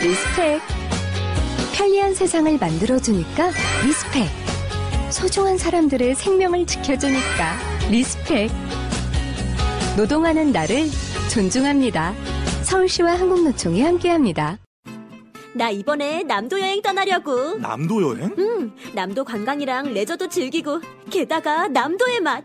리스펙. 편리한 세상을 만들어주니까 리스펙. 소중한 사람들의 생명을 지켜주니까 리스펙. 노동하는 나를 존중합니다. 서울시와 한국노총이 함께합니다. 나 이번에 남도 여행 떠나려고. 남도 여행? 응, 남도 관광이랑 레저도 즐기고, 게다가 남도의 맛.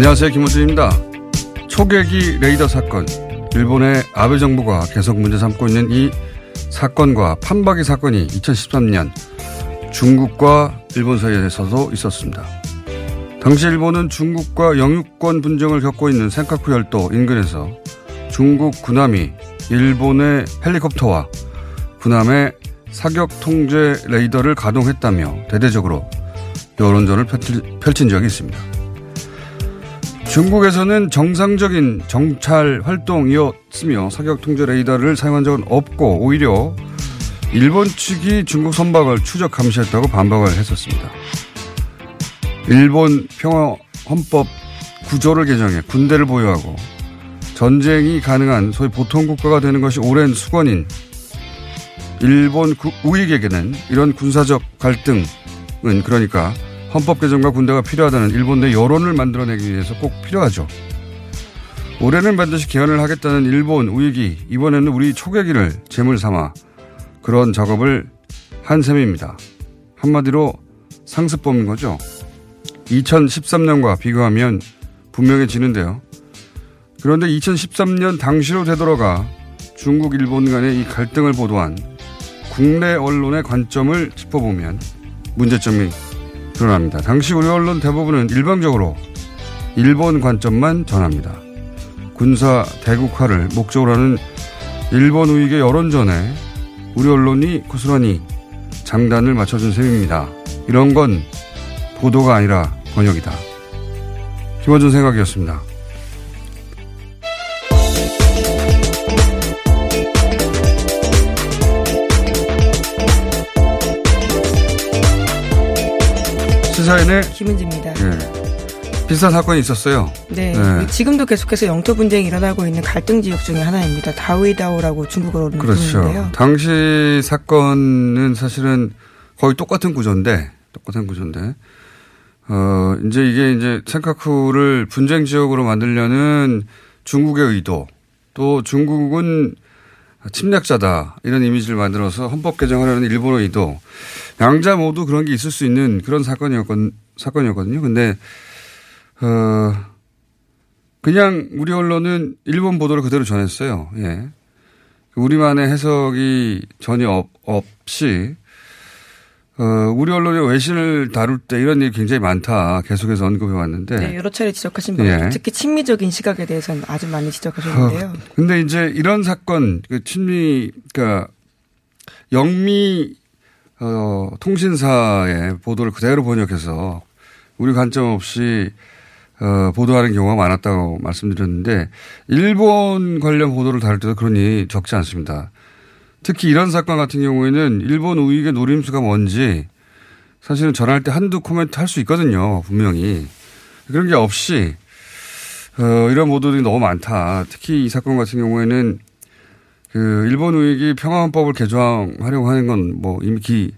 안녕하세요. 김호준입니다. 초계기 레이더 사건. 일본의 아베 정부가 계속 문제 삼고 있는 이 사건과 판박이 사건이 2013년 중국과 일본 사이에서도 있었습니다. 당시 일본은 중국과 영유권 분쟁을 겪고 있는 센카쿠 열도 인근에서 중국 군함이 일본의 헬리콥터와 군함의 사격 통제 레이더를 가동했다며 대대적으로 여론전을 펼친 적이 있습니다. 중국에서는 정상적인 정찰 활동이었으며 사격 통제 레이더를 사용한 적은 없고 오히려 일본 측이 중국 선박을 추적 감시했다고 반박을 했었습니다. 일본 평화 헌법 구조를 개정해 군대를 보유하고 전쟁이 가능한 소위 보통 국가가 되는 것이 오랜 수건인 일본 우익에게는 이런 군사적 갈등은 그러니까 헌법 개정과 군대가 필요하다는 일본 내 여론을 만들어내기 위해서 꼭 필요하죠. 올해는 반드시 개헌을 하겠다는 일본 우익이 이번에는 우리 초계기를 제물 삼아 그런 작업을 한 셈입니다. 한마디로 상습범인 거죠. 2013년과 비교하면 분명해지는데요. 그런데 2013년 당시로 되돌아가 중국, 일본 간의 이 갈등을 보도한 국내 언론의 관점을 짚어보면 문제점이 드러납니다. 당시 우리 언론 대부분은 일방적으로 일본 관점만 전합니다. 군사 대국화를 목적으로 하는 일본 우익의 여론전에 우리 언론이 고스란히 장단을 맞춰준 셈입니다. 이런 건 보도가 아니라 번역이다. 김원준 생각이었습니다. 시사인의 김은지입니다. 예. 비슷한 사건이 있었어요. 네. 네. 지금도 계속해서 영토 분쟁이 일어나고 있는 갈등 지역 중에 하나입니다. 다우이다오라고 중국어로는 그렇죠. 부르는데요. 당시 사건은 사실은 거의 똑같은 구조인데, 똑같은 구조인데, 어, 이제 이게 이제 센카쿠를 분쟁 지역으로 만들려는 중국의 의도, 또 중국은 침략자다 이런 이미지를 만들어서 헌법 개정하려는 일본의 의도 양자 모두 그런 게 있을 수 있는 그런 사건이었건 사건이었거든요. 근데 어 그냥 우리 언론은 일본 보도를 그대로 전했어요. 예. 우리만의 해석이 전혀 없, 없이 어, 우리 언론이 외신을 다룰 때 이런 일이 굉장히 많다. 계속해서 언급해 왔는데. 네, 여러 차례 지적하신 바가 예. 특히 친미적인 시각에 대해서는 아주 많이 지적하셨는데요. 어, 근데 이제 이런 사건, 그 친미, 그러니까 영미 어, 통신사의 보도를 그대로 번역해서 우리 관점 없이 어, 보도하는 경우가 많았다고 말씀드렸는데 일본 관련 보도를 다룰 때도 일이 적지 않습니다. 특히 이런 사건 같은 경우에는 일본 우익의 노림수가 뭔지 사실은 전할 때 한두 코멘트 할 수 있거든요. 분명히. 그런 게 없이 어, 이런 보도들이 너무 많다. 특히 이 사건 같은 경우에는 그 일본 우익이 평화헌법을 개정하려고 하는 건 뭐 이미 기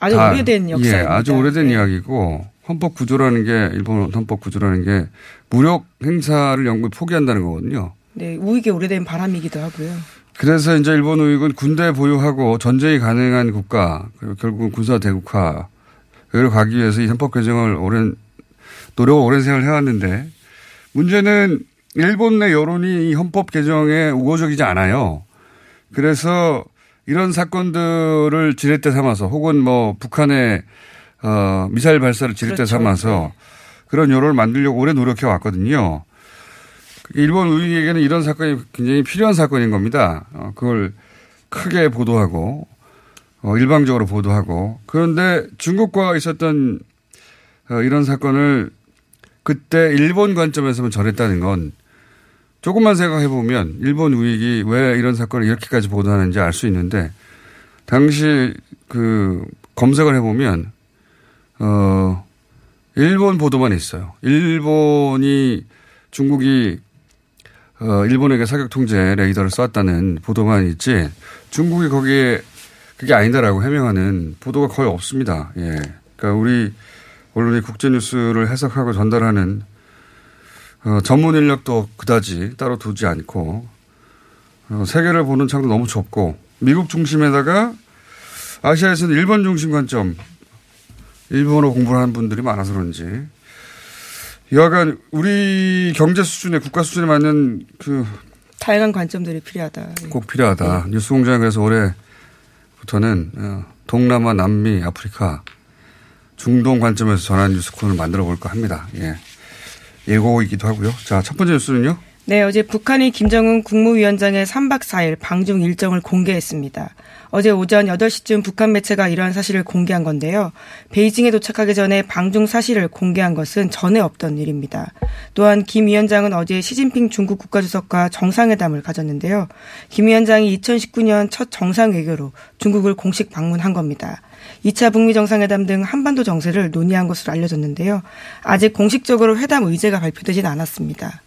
아주 다- 오래된 역사입니다. 예, 아주 오래된 네. 이야기고 헌법 구조라는 게 일본 헌법 구조라는 게 무력 행사를 영구히 포기한다는 거거든요. 네, 우익의 오래된 바람이기도 하고요. 그래서 이제 일본 우익은 군대 보유하고 전쟁이 가능한 국가 그리고 결국은 군사 대국화를 가기 위해서 이 헌법 개정을 오랜 노력을 오랜 세월 해왔는데 문제는 일본 내 여론이 이 헌법 개정에 우호적이지 않아요. 그래서 이런 사건들을 지렛대 삼아서 혹은 뭐 북한의 어, 미사일 발사를 지렛대 그렇죠. 삼아서 그런 여론을 만들려고 오래 노력해 왔거든요. 일본 우익에게는 이런 사건이 굉장히 필요한 사건인 겁니다. 어, 그걸 크게 보도하고 어, 일방적으로 보도하고 그런데 중국과 있었던 어, 이런 사건을 그때 일본 관점에서만 전했다는 건 조금만 생각해 보면 일본 우익이 왜 이런 사건을 이렇게까지 보도하는지 알 수 있는데 당시 그 검색을 해 보면 어 일본 보도만 있어요. 일본이 중국이 어 일본에게 사격 통제 레이더를 쐈다는 보도만 있지 중국이 거기에 그게 아니다라고 해명하는 보도가 거의 없습니다. 예. 그러니까 우리 언론이 국제 뉴스를 해석하고 전달하는 어, 전문 인력도 그다지 따로 두지 않고 어, 세계를 보는 창도 너무 좁고 미국 중심에다가 아시아에서는 일본 중심 관점 일본어 공부를 하는 분들이 많아서 그런지 여하간 우리 경제 수준에 국가 수준에 맞는 그 다양한 관점들이 필요하다. 예. 꼭 필요하다. 뉴스공장에서 올해부터는 어, 동남아, 남미, 아프리카, 중동 관점에서 전환 뉴스콘을 만들어 볼까 합니다. 예. 예고이기도 하고요. 자, 첫 번째 뉴스는요. 네, 어제 북한이 김정은 국무위원장의 3박 4일 방중 일정을 공개했습니다. 어제 오전 8시쯤 북한 매체가 이러한 사실을 공개한 건데요. 베이징에 도착하기 전에 방중 사실을 공개한 것은 전에 없던 일입니다. 또한 김 위원장은 어제 시진핑 중국 국가주석과 정상회담을 가졌는데요. 김 위원장이 2019년 첫 정상외교로 중국을 공식 방문한 겁니다. 2차 북미 정상회담 등 한반도 정세를 논의한 것으로 알려졌는데요. 아직 공식적으로 회담 의제가 발표되진 않았습니다.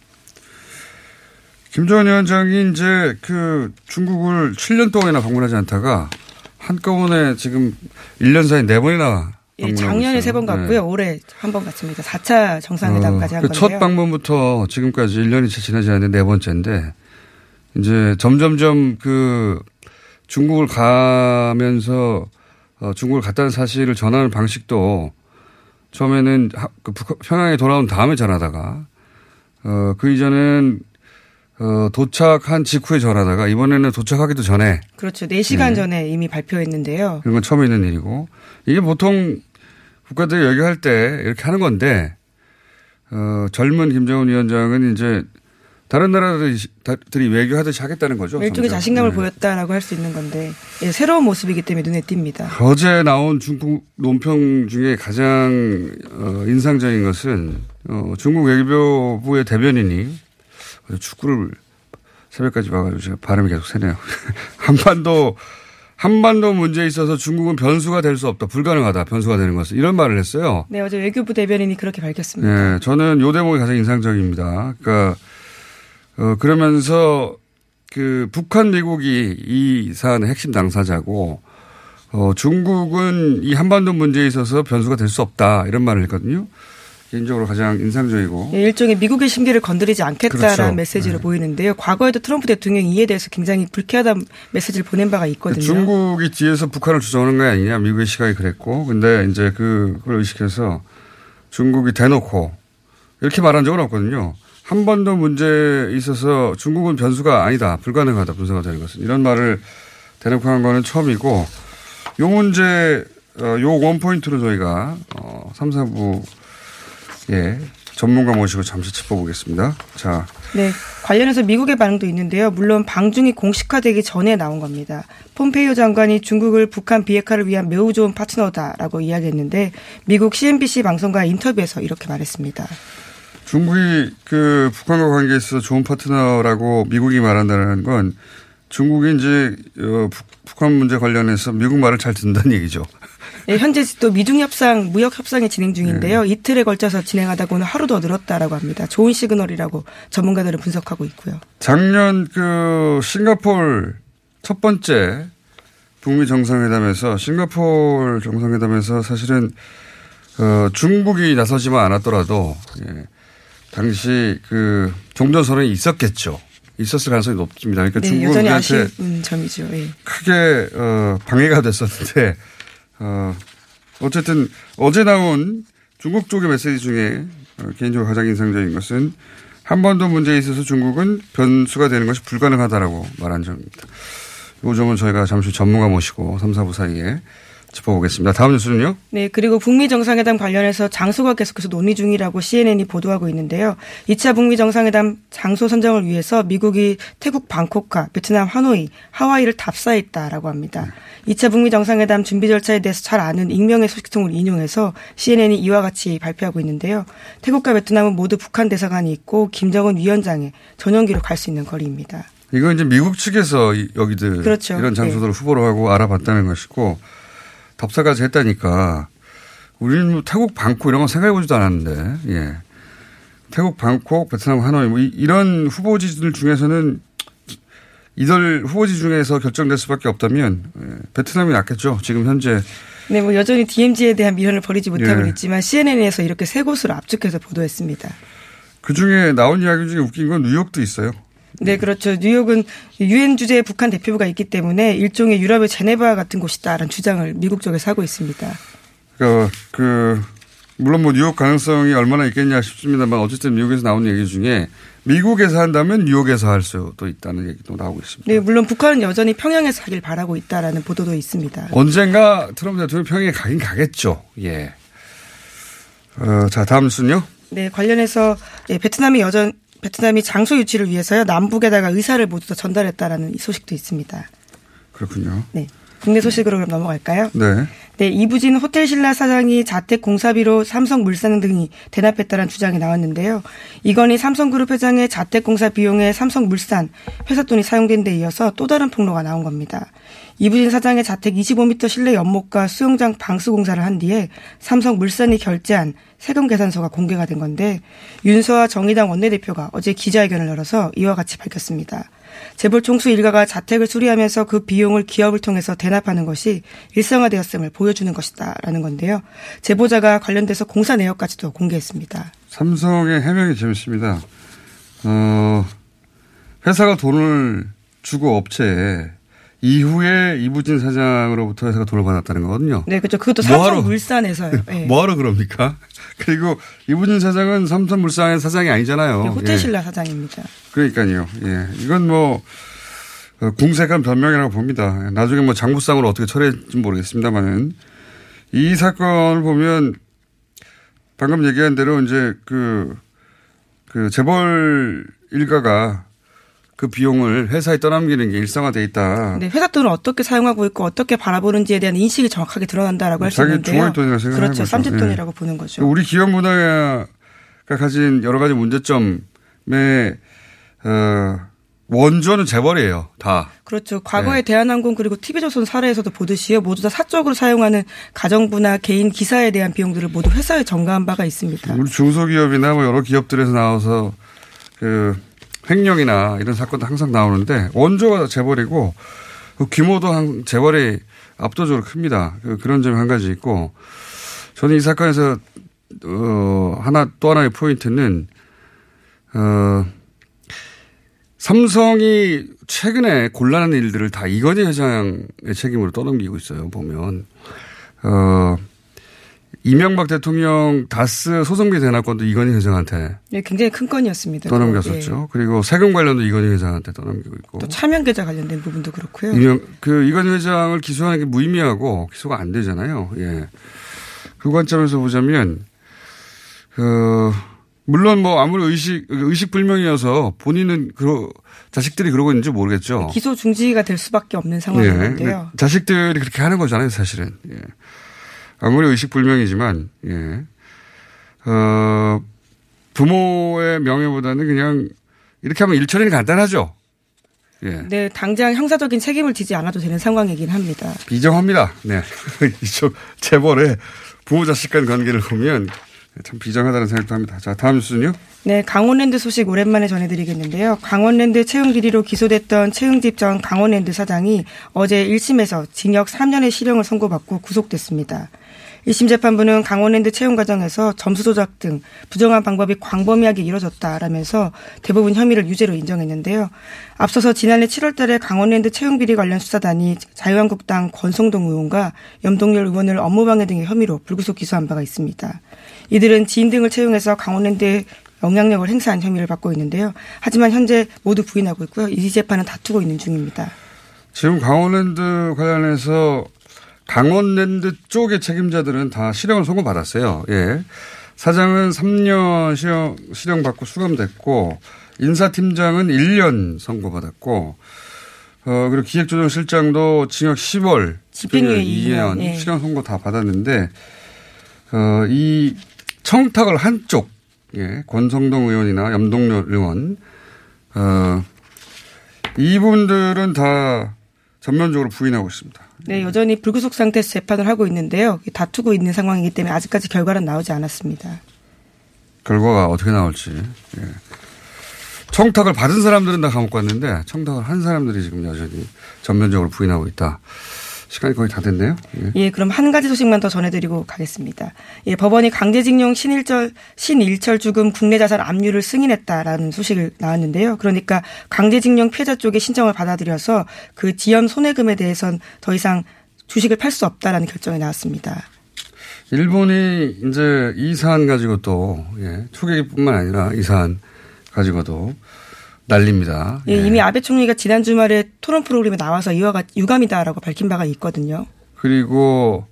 김정은 위원장이 이제 그 중국을 7년 동안이나 방문하지 않다가 한꺼번에 지금 1년 사이 4번이나 예, 작년에 세 번 갔고요. 올해 한 번 갔습니다. 4차 정상회담까지 한 건데요. 네. 어, 그첫 방문부터 지금까지 1년이 채 지나지 않는 네 번째인데 이제 점점점 그 중국을 가면서 어, 중국을 갔다는 사실을 전하는 방식도 처음에는 하- 그 북- 평양에 돌아온 다음에 전하다가 어, 그 이전엔 어, 도착한 직후에 전하다가 이번에는 도착하기도 전에 그렇죠. 4시간 네. 전에 이미 발표했는데요. 그런 건 처음 있는 일이고 이게 보통 국가들이 얘기할 때 이렇게 하는 건데 어, 젊은 김정은 위원장은 이제 다른 나라들이 외교하듯이 하겠다는 거죠. 일종의 점점. 자신감을 네. 보였다라고 할 수 있는 건데 예, 새로운 모습이기 때문에 눈에 띕니다. 어제 나온 중국 논평 중에 가장 어, 인상적인 것은 어, 중국 외교부의 대변인이 축구를 새벽까지 봐가지고 제가 발음이 계속 새네요. 한반도 한반도 문제에 있어서 중국은 변수가 될 수 없다, 불가능하다, 변수가 되는 것은 이런 말을 했어요. 네, 어제 외교부 대변인이 그렇게 밝혔습니다. 네, 저는 요 대목이 가장 인상적입니다. 그러니까 어, 그러면서 그 북한 미국이 이 사안의 핵심 당사자고 어, 중국은 이 한반도 문제에 있어서 변수가 될 수 없다 이런 말을 했거든요. 개인적으로 가장 인상적이고 예, 일종의 미국의 심기를 건드리지 않겠다라는 그렇죠. 메시지로 네. 보이는데요. 과거에도 트럼프 대통령이 이에 대해서 굉장히 불쾌하다는 메시지를 보낸 바가 있거든요. 중국이 뒤에서 북한을 주장하는 거 아니냐 미국의 시각이 그랬고 근데 이제 그걸 의식해서 중국이 대놓고 이렇게 말한 적은 없거든요. 한 번도 문제에 있어서 중국은 변수가 아니다. 불가능하다. 분석가 되는 것은. 이런 말을 대놓고 한 거는 처음이고 요 문제 어, 요 원포인트로 저희가 어, 3, 4부 에 전문가 모시고 잠시 짚어보겠습니다. 자, 네, 관련해서 미국의 반응도 있는데요. 물론 방중이 공식화되기 전에 나온 겁니다. 폼페이오 장관이 중국을 북한 비핵화를 위한 매우 좋은 파트너다라고 이야기했는데 미국 CNBC 방송과 인터뷰에서 이렇게 말했습니다. 중국이 그 북한과 관계에 있어서 좋은 파트너라고 미국이 말한다는 건 중국이 이제 어, 북한 문제 관련해서 미국 말을 잘 듣는다는 얘기죠. 네, 현재 또 미중 협상, 무역 협상이 진행 중인데요. 네. 이틀에 걸쳐서 진행하다고는 하루 더 늘었다라고 합니다. 좋은 시그널이라고 전문가들은 분석하고 있고요. 작년 그 싱가폴 첫 번째 북미 정상회담에서 싱가폴 정상회담에서 사실은 어, 중국이 나서지만 않았더라도 예, 당시 그 종전선언이 있었겠죠. 있었을 가능성이 높습니다. 그러니까 네, 여전히 아쉬운 점이죠. 예. 크게 어, 방해가 됐었는데 어, 어쨌든 어제 나온 중국 쪽의 메시지 중에 어, 개인적으로 가장 인상적인 것은 한 번도 문제에 있어서 중국은 변수가 되는 것이 불가능하다라고 말한 점입니다. 이 점은 저희가 잠시 전문가 모시고 3, 4부 사이에 짚어보겠습니다. 다음 뉴스는요? 네, 그리고 북미 정상회담 관련해서 장소가 계속해서 논의 중이라고 CNN이 보도하고 있는데요. 2차 북미 정상회담 장소 선정을 위해서 미국이 태국 방콕과 베트남 하노이, 하와이를 답사했다라고 합니다. 2차 북미 정상회담 준비 절차에 대해서 잘 아는 익명의 소식통을 인용해서 CNN이 이와 같이 발표하고 있는데요. 태국과 베트남은 모두 북한 대사관이 있고 김정은 위원장의 전용기로 갈 수 있는 거리입니다. 이건 이제 미국 측에서 여기들 그렇죠. 이런 장소들을 네. 후보로 하고 알아봤다는 것이고 답사까지 했다니까 우리는 뭐 태국 방콕 이런 거 생각해 보지도 않았는데 예. 태국 방콕 베트남 하노이 뭐 이런 후보지들 중에서는 이들 후보지 중에서 결정될 수밖에 없다면 예. 베트남이 낫겠죠 지금 현재 네, 뭐 여전히 DMZ에 대한 미련을 버리지 못하고 예. 있지만 CNN에서 이렇게 세 곳으로 압축해서 보도했습니다. 그 중에 나온 이야기 중에 웃긴 건 뉴욕도 있어요. 네, 그렇죠. 뉴욕은 유엔 주재 북한 대표부가 있기 때문에 일종의 유럽의 제네바 같은 곳이다라는 주장을 미국 쪽에서 하고 있습니다. 그, 그, 물론 뭐 뉴욕 가능성이 얼마나 있겠냐 싶습니다만 어쨌든 미국에서 나온 얘기 중에 미국에서 한다면 뉴욕에서 할 수도 있다는 얘기도 나오고 있습니다. 네, 물론 북한은 여전히 평양에서 하길 바라고 있다라는 보도도 있습니다. 언젠가 트럼프 대통령 평양에 가긴 가겠죠. 예. 어, 자, 다음 뉴스는요? 네, 관련해서 예, 베트남이 여전 베트남이 장소 유치를 위해서요 남북에다가 의사를 모두 다 전달했다라는 소식도 있습니다. 그렇군요. 네. 국내 소식으로 그럼 넘어갈까요? 네. 네, 이부진 호텔 신라 사장이 자택 공사비로 삼성물산 등이 대납했다는 주장이 나왔는데요. 이건희 삼성그룹 회장의 자택 공사 비용에 삼성물산 회사 돈이 사용된 데 이어서 또 다른 폭로가 나온 겁니다. 이부진 사장의 자택 25m 실내 연못과 수영장 방수 공사를 한 뒤에 삼성물산이 결제한 세금 계산서가 공개가 된 건데 윤서아 정의당 원내대표가 어제 기자회견을 열어서 이와 같이 밝혔습니다. 재벌 총수 일가가 자택을 수리하면서 그 비용을 기업을 통해서 대납하는 것이 일상화되었음을 보여주는 것이다라는 건데요. 제보자가 관련돼서 공사 내역까지도 공개했습니다. 삼성의 해명이 재밌습니다. 어, 회사가 돈을 주고 업체에 이후에 이부진 사장으로부터 회사가 돈을 받았다는 거거든요. 네, 그렇죠. 그것도 삼성물산에서요. 네. 뭐하러 그럽니까? 그리고 이부진 사장은 삼성물산의 사장이 아니잖아요. 네, 호텔신라 예. 사장입니다. 그러니까요. 예, 이건 뭐 어, 궁색한 변명이라고 봅니다. 나중에 뭐 장부상으로 어떻게 처리할지 모르겠습니다만은 이 사건을 보면 방금 얘기한 대로 이제 그, 그 재벌 일가가 그 비용을 회사에 떠넘기는 게 일상화돼 있다. 네, 회사 돈을 어떻게 사용하고 있고 어떻게 바라보는지에 대한 인식이 정확하게 드러난다라고 할 수 있는데요. 자기 주머니 돈이라 그렇죠. 쌈짓돈이라고 네. 보는 거죠. 우리 기업 문화가 가진 여러 가지 문제점에 어, 원조는 재벌이에요, 다. 그렇죠. 과거에 네. 대한항공 그리고 TV조선 사례에서도 보듯이요. 모두 다 사적으로 사용하는 가정부나 개인 기사에 대한 비용들을 모두 회사에 전가한 바가 있습니다. 우리 중소기업이나 뭐 여러 기업들에서 나와서 그 횡령이나 이런 사건도 항상 나오는데 원조가 재벌이고 그 규모도 한 재벌이 압도적으로 큽니다. 그 그런 점이 한 가지 있고 저는 이 사건에서 어 하나 또 하나의 포인트는 어 삼성이 최근에 곤란한 일들을 다 이건희 회장의 책임으로 떠넘기고 있어요. 보면 어 이명박 대통령 다스 소송비 대납권도 이건희 회장한테 네, 굉장히 큰 건이었습니다. 떠넘겼었죠. 예. 그리고 세금 관련도 이건희 회장한테 떠넘기고 있고. 또 차명 계좌 관련된 부분도 그렇고요. 이명, 그 이건희 회장을 기소하는 게 무의미하고 기소가 안 되잖아요. 예. 그 관점에서 보자면 그 물론 뭐 아무리 의식 의식 불명이어서 본인은 그 자식들이 그러고 있는지 모르겠죠. 기소 중지가 될 수밖에 없는 상황인데요. 예. 자식들이 그렇게 하는 거잖아요, 사실은. 예. 아무리 의식 불명이지만 예. 어, 부모의 명예보다는 그냥 이렇게 하면 일처리는 간단하죠. 예. 네, 당장 형사적인 책임을 지지 않아도 되는 상황이긴 합니다. 비정합니다. 네. 이쪽 재벌의 부모 자식 간 관계를 보면 참 비정하다는 생각도 합니다. 자, 다음 뉴스는요? 네, 강원랜드 소식 오랜만에 전해드리겠는데요. 강원랜드 채용 비리로 기소됐던 채용집 전 강원랜드 사장이 어제 1심에서 징역 3년의 실형을 선고받고 구속됐습니다. 1심 재판부는 강원랜드 채용 과정에서 점수 조작 등 부정한 방법이 광범위하게 이뤄졌다라면서 대부분 혐의를 유죄로 인정했는데요. 앞서서 지난해 7월 달에 강원랜드 채용 비리 관련 수사단이 자유한국당 권성동 의원과 염동열 의원을 업무방해 등의 혐의로 불구속 기소한 바가 있습니다. 이들은 지인 등을 채용해서 강원랜드에 영향력을 행사한 혐의를 받고 있는데요. 하지만 현재 모두 부인하고 있고요. 이 재판은 다투고 있는 중입니다. 지금 강원랜드 관련해서 강원랜드 쪽의 책임자들은 다 실형을 선고받았어요. 예. 사장은 3년 실형, 실형 받고 수감됐고, 인사팀장은 1년 선고받았고, 어, 그리고 기획조정실장도 징역 10월, 집행유예 2년, 예. 실형 선고 다 받았는데, 어, 이 청탁을 한쪽, 예, 권성동 의원이나 염동열 의원, 어, 이분들은 다 전면적으로 부인하고 있습니다. 네, 여전히 불구속 상태에서 재판을 하고 있는데요. 다투고 있는 상황이기 때문에 아직까지 결과는 나오지 않았습니다. 결과가 어떻게 나올지. 예. 청탁을 받은 사람들은 다 감옥 갔는데 청탁을 한 사람들이 지금 여전히 전면적으로 부인하고 있다. 시간이 거의 다 됐네요. 예. 예. 그럼 한 가지 소식만 더 전해드리고 가겠습니다. 예, 법원이 강제징용 신일절, 신일철 죽음 국내 자산 압류를 승인했다라는 소식을 나왔는데요. 그러니까 강제징용 피해자 쪽에 신청을 받아들여서 그 지연 손해금에 대해선 더 이상 주식을 팔 수 없다라는 결정이 나왔습니다. 일본이 이제 이 사안 가지고 또, 예, 초계기뿐만 아니라 이 사안 가지고도 난립니다. 예, 네. 이미 아베 총리가 지난 주말에 토론 프로그램에 나와서 이와 같 유감이다라고 밝힌 바가 있거든요. 그리고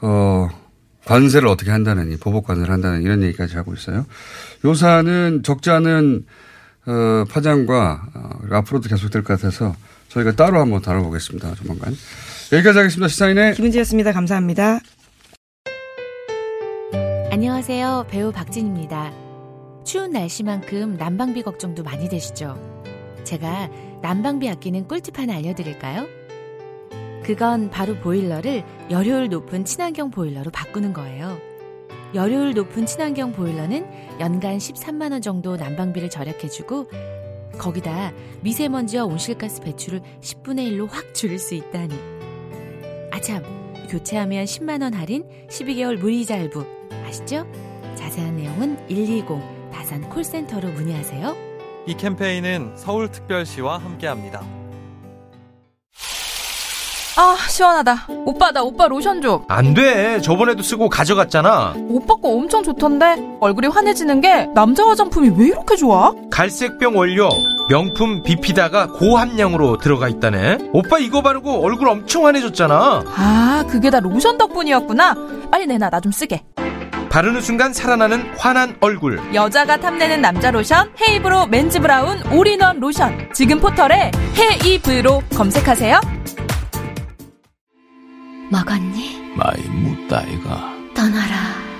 어 관세를 어떻게 한다느니 보복 관세를 한다는 이런 얘기까지 하고 있어요. 요사는 적지 않은 어, 파장과 어, 앞으로도 계속될 것 같아서 저희가 따로 한번 다뤄보겠습니다. 조만간. 여기까지 하겠습니다. 시사인의 김은지였습니다. 감사합니다. 안녕하세요. 배우 박진입니다. 추운 날씨만큼 난방비 걱정도 많이 되시죠? 제가 난방비 아끼는 꿀팁 하나 알려드릴까요? 그건 바로 보일러를 열효율 높은 친환경 보일러로 바꾸는 거예요. 열효율 높은 친환경 보일러는 연간 13만원 정도 난방비를 절약해주고 거기다 미세먼지와 온실가스 배출을 10분의 1로 확 줄일 수 있다니. 아참, 교체하면 10만원 할인, 12개월 무이자 할부. 아시죠? 자세한 내용은 120 다산 콜센터로 문의하세요. 이 캠페인은 서울특별시와 함께합니다. 아 시원하다. 오빠 나 오빠 로션 좀. 안 돼. 저번에도 쓰고 가져갔잖아. 오빠 거 엄청 좋던데? 얼굴이 환해지는 게 남자 화장품이 왜 이렇게 좋아? 갈색병 원료 명품 비피다가 고함량으로 들어가 있다네. 오빠 이거 바르고 얼굴 엄청 환해졌잖아. 아 그게 다 로션 덕분이었구나. 빨리 내놔 나 좀 쓰게 바르는 순간 살아나는 환한 얼굴. 여자가 탐내는 남자 로션 헤이브로 맨즈 브라운 올인원 로션. 지금 포털에 헤이브로 검색하세요. 먹었니? 많이 묻다이가. 떠나라.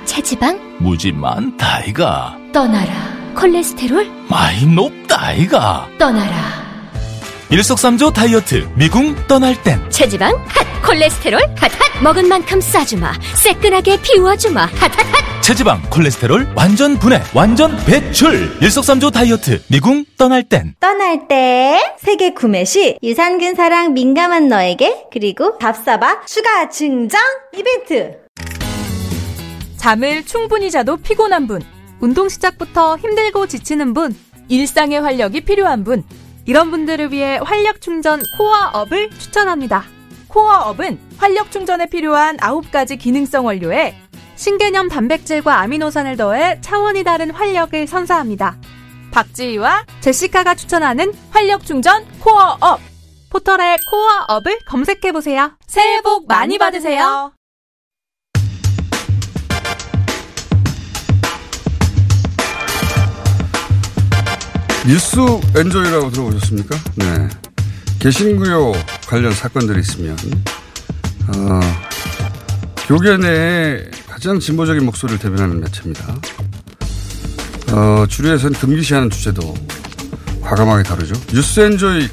체지방? 무지 많다이가. 떠나라. 콜레스테롤? 많이 높다이가. 떠나라. 일석삼조 다이어트 미궁 떠날 땐. 체지방 핫 콜레스테롤 핫핫 먹은 만큼 싸주마. 새끈하게 비워주마. 핫핫핫. 체지방 콜레스테롤 완전 분해 완전 배출. 일석삼조 다이어트 미궁 떠날 땐. 떠날 때 세계 구매 시 유산균 사랑 민감한 너에게 그리고 밥사바 추가 증정 이벤트. 잠을 충분히 자도 피곤한 분 운동 시작부터 힘들고 지치는 분 일상의 활력이 필요한 분 이런 분들을 위해 활력 충전 코어업을 추천합니다. 코어업은 활력 충전에 필요한 9가지 기능성 원료에 신개념 단백질과 아미노산을 더해 차원이 다른 활력을 선사합니다. 박지희와 제시카가 추천하는 활력 충전 코어업. 포털에 코어업을 검색해보세요. 새해 복 많이 받으세요. 뉴스 엔조이라고 들어보셨습니까? 네. 개신교 관련 사건들이 있으면, 어, 교계 내에 가장 진보적인 목소리를 대변하는 매체입니다. 어, 주류에서는 금기시하는 주제도 과감하게 다루죠. 뉴스 엔조이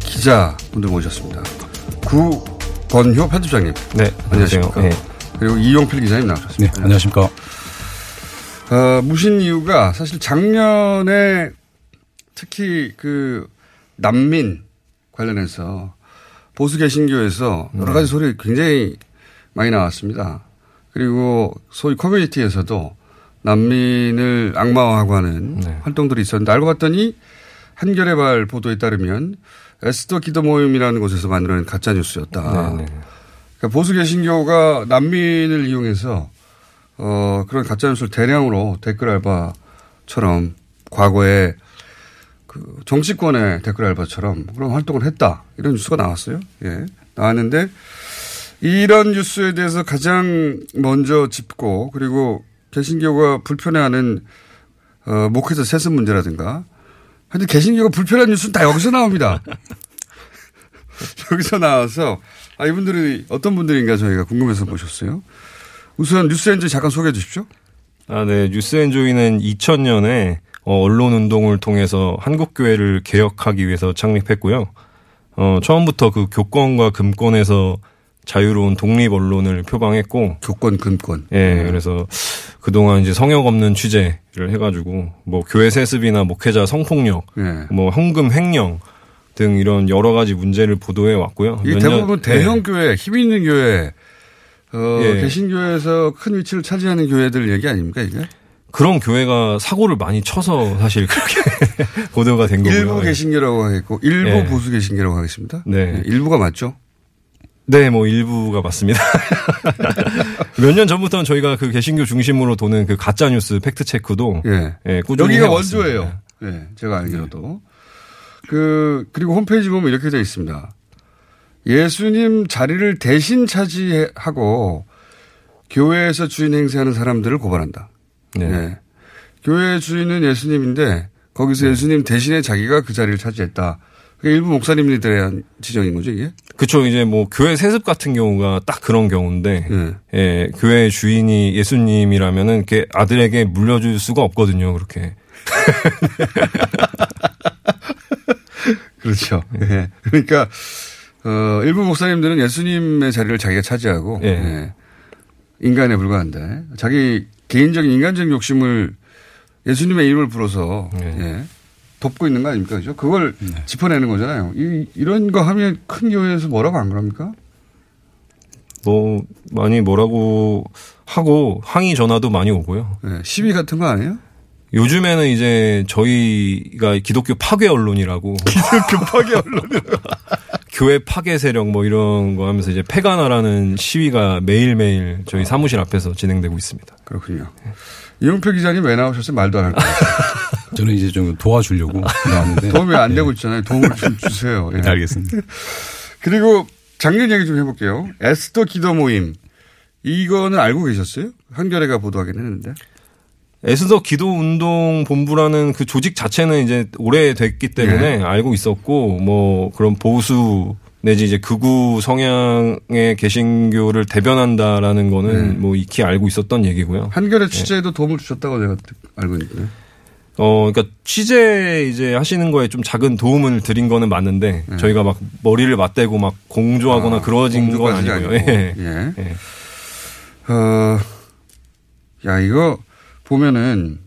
기자분들 모셨습니다. 구건효 편집장님. 네, 안녕하십니까. 네. 그리고 이용필 기자님 나오셨습니다. 네, 안녕하십니까. 어, 무신 이유가 사실 작년에 특히 그 난민 관련해서 보수 개신교에서 여러 가지 소리 굉장히 많이 나왔습니다. 그리고 소위 커뮤니티에서도 난민을 악마화하고 하는 활동들이 있었는데 알고 봤더니 한겨레 발 보도에 따르면 에스더 기도 모임이라는 곳에서 만들어낸 가짜 뉴스였다. 그러니까 보수 개신교가 난민을 이용해서 어 그런 가짜 뉴스를 대량으로 댓글 알바처럼 과거에 그 정치권의 댓글 알바처럼 그런 활동을 했다. 이런 뉴스가 나왔어요. 예. 나왔는데 이런 뉴스에 대해서 가장 먼저 짚고 그리고 개신교가 불편해하는 어, 목회자 세습 문제라든가 하여튼 개신교가 불편한 뉴스는 다 여기서 나옵니다. 여기서 나와서 아, 이분들이 어떤 분들인가 저희가 궁금해서 모셨어요. 우선 뉴스엔지 잠깐 소개해 주십시오. 아, 네. 뉴스엔조이는 2000년에 어, 언론 운동을 통해서 한국 교회를 개혁하기 위해서 창립했고요. 어, 처음부터 그 교권과 금권에서 자유로운 독립 언론을 표방했고 교권 금권. 예, 그래서 그동안 이제 성역 없는 취재를 해가지고 뭐 교회 세습이나 목회자 성폭력, 예. 뭐 헌금 횡령 등 이런 여러 가지 문제를 보도해 왔고요. 이몇 대부분 년- 대형 예. 교회, 힘 있는 교회, 어, 예. 개신교에서 큰 위치를 차지하는 교회들 얘기 아닙니까 이게? 그런 교회가 사고를 많이 쳐서 사실 그렇게 보도가 된 거고요. 일부 예. 개신교라고 하겠고 일부 예. 보수 개신교라고 하겠습니다. 네. 예, 일부가 맞죠? 네, 뭐 일부가 맞습니다. 몇 년 전부터는 저희가 그 개신교 중심으로 도는 그 가짜 뉴스 팩트 체크도 예. 꾸준히 여기가 해왔습니다. 원조예요. 예, 제가 알기로도. 그, 그리고 홈페이지 보면 이렇게 되어 있습니다. 예수님 자리를 대신 차지하고 교회에서 주인 행세하는 사람들을 고발한다. 네. 예. 교회 주인은 예수님인데 거기서 예수님 대신에 자기가 그 자리를 차지했다. 그게 일부 목사님들에 대한 지적인 거죠, 이게? 그쵸. 이제 뭐 교회 세습 같은 경우가 딱 그런 경우인데, 네. 예, 교회 주인이 예수님이라면은 이렇게 아들에게 물려줄 수가 없거든요. 그렇게. 그렇죠. 예. 그러니까 어, 일부 목사님들은 예수님의 자리를 자기가 차지하고 예. 예. 인간에 불과한데 자기 개인적인 인간적 욕심을 예수님의 이름을 불어서 예. 돕고 있는 거 아닙니까? 그죠? 그걸 짚어내는 거잖아요. 이, 이런 거 하면 큰 교회에서 뭐라고 안 그럽니까? 뭐 많이 뭐라고 하고 항의 전화도 많이 오고요. 예. 시위 같은 거 아니에요? 요즘에는 이제 저희가 기독교 파괴 언론이라고 기독교 파괴 언론이라고 교회 파괴 세력 뭐 이런 거 하면서 이제 폐가나라는 시위가 매일매일 저희 사무실 앞에서 진행되고 있습니다. 그렇군요. 이용표 기자님 왜 나오셨어요? 말도 안할 거예요. 저는 이제 좀 도와주려고 나왔는데 도움이 안 되고 있잖아요. 도움을 좀 주세요. 예. 네, 알겠습니다. 그리고 작년 얘기 좀 해볼게요. 에스더 기도 모임. 이거는 알고 계셨어요? 한겨레가 보도하긴 했는데. 에스더 기도 운동 본부라는 그 조직 자체는 이제 오래됐기 때문에 네. 알고 있었고 뭐 그런 보수 내지 이제 극우 성향의 개신교를 대변한다라는 거는 네. 뭐 익히 알고 있었던 얘기고요. 한겨레 취재에도 도움을 주셨다고 제가 알고 있는데. 어, 그러니까 취재 이제 하시는 거에 좀 작은 도움을 드린 거는 맞는데 저희가 막 머리를 맞대고 막 공조하거나 그러진 건 네. 아니고요. 아니고. 예. 예. 예. 어, 야, 이거 보면은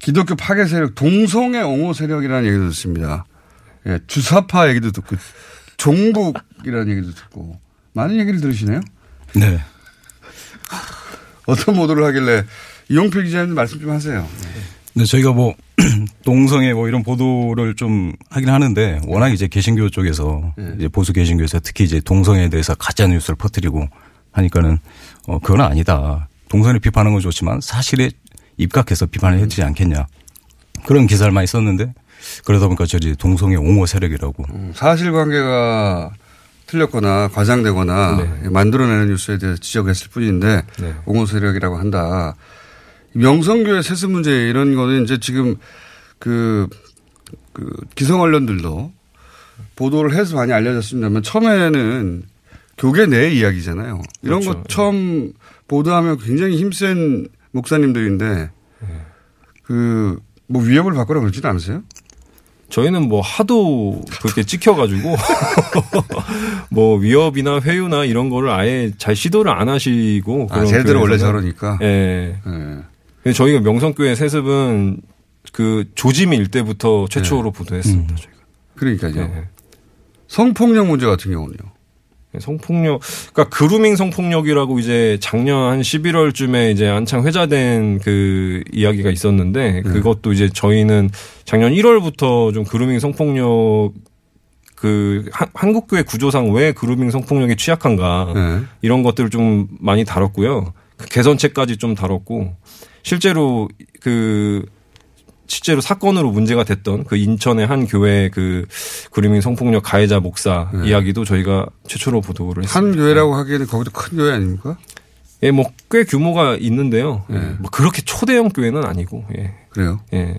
기독교 파괴 세력, 동성애 옹호 세력이라는 얘기도 듣습니다. 예, 주사파 얘기도 듣고, 종북이라는 얘기도 듣고, 많은 얘기를 들으시네요? 네. 어떤 보도를 하길래, 이용필 기자님 말씀 좀 하세요. 네, 저희가 뭐 동성애 뭐 이런 보도를 좀 하긴 하는데 워낙 이제 개신교 쪽에서 이제 보수 개신교에서 특히 이제 동성애에 대해서 가짜 뉴스를 퍼뜨리고 하니까는 어 그건 아니다. 동선을 비판하는 건 좋지만 사실에 입각해서 비판을 해야 되지 않겠냐. 그런 기사를 많이 썼는데 그러다 보니까 저리 동성애 옹호 세력이라고. 음, 사실관계가 틀렸거나 과장되거나 네. 만들어내는 뉴스에 대해서 지적했을 뿐인데 네. 옹호 세력이라고 한다. 명성교회 세습 문제 이런 거는 이제 지금 그, 그 기성 언론들도 보도를 해서 많이 알려졌습니다만 처음에는 교계 내 이야기잖아요. 이런 그렇죠. 거 처음 보도하면 굉장히 힘센 목사님들인데 그 뭐 위협을 받거나 그러지는 않으세요? 저희는 뭐 하도 그렇게 찍혀가지고 뭐 위협이나 회유나 이런 거를 아예 잘 시도를 안 하시고 아, 쟤들은. 원래 저러니까. 예. 예. 저희가 명성교회 세습은 그일 때부터 최초로 보도했습니다. 음. 저희가. 그러니까요. 예. 성폭력 문제 같은 경우는요. 성폭력, 그러니까 그루밍 성폭력이라고 이제 작년 한 11월쯤에 이제 한창 회자된 그 이야기가 있었는데 그것도 이제 저희는 작년 1월부터 좀 그루밍 성폭력 그 한- 한국교회 구조상 왜 그루밍 성폭력에 취약한가 네. 이런 것들을 좀 많이 다뤘고요. 그 개선책까지 좀 다뤘고 실제로 그 실제로 사건으로 문제가 됐던 그 인천의 한 교회 그 그루밍 성폭력 가해자 목사 이야기도 저희가 최초로 보도를 했습니다. 한 교회라고 하기에는 거기도 큰 교회 아닙니까? 예, 뭐 꽤 규모가 있는데요. 네. 뭐 그렇게 초대형 교회는 아니고. 예. 그래요? 예.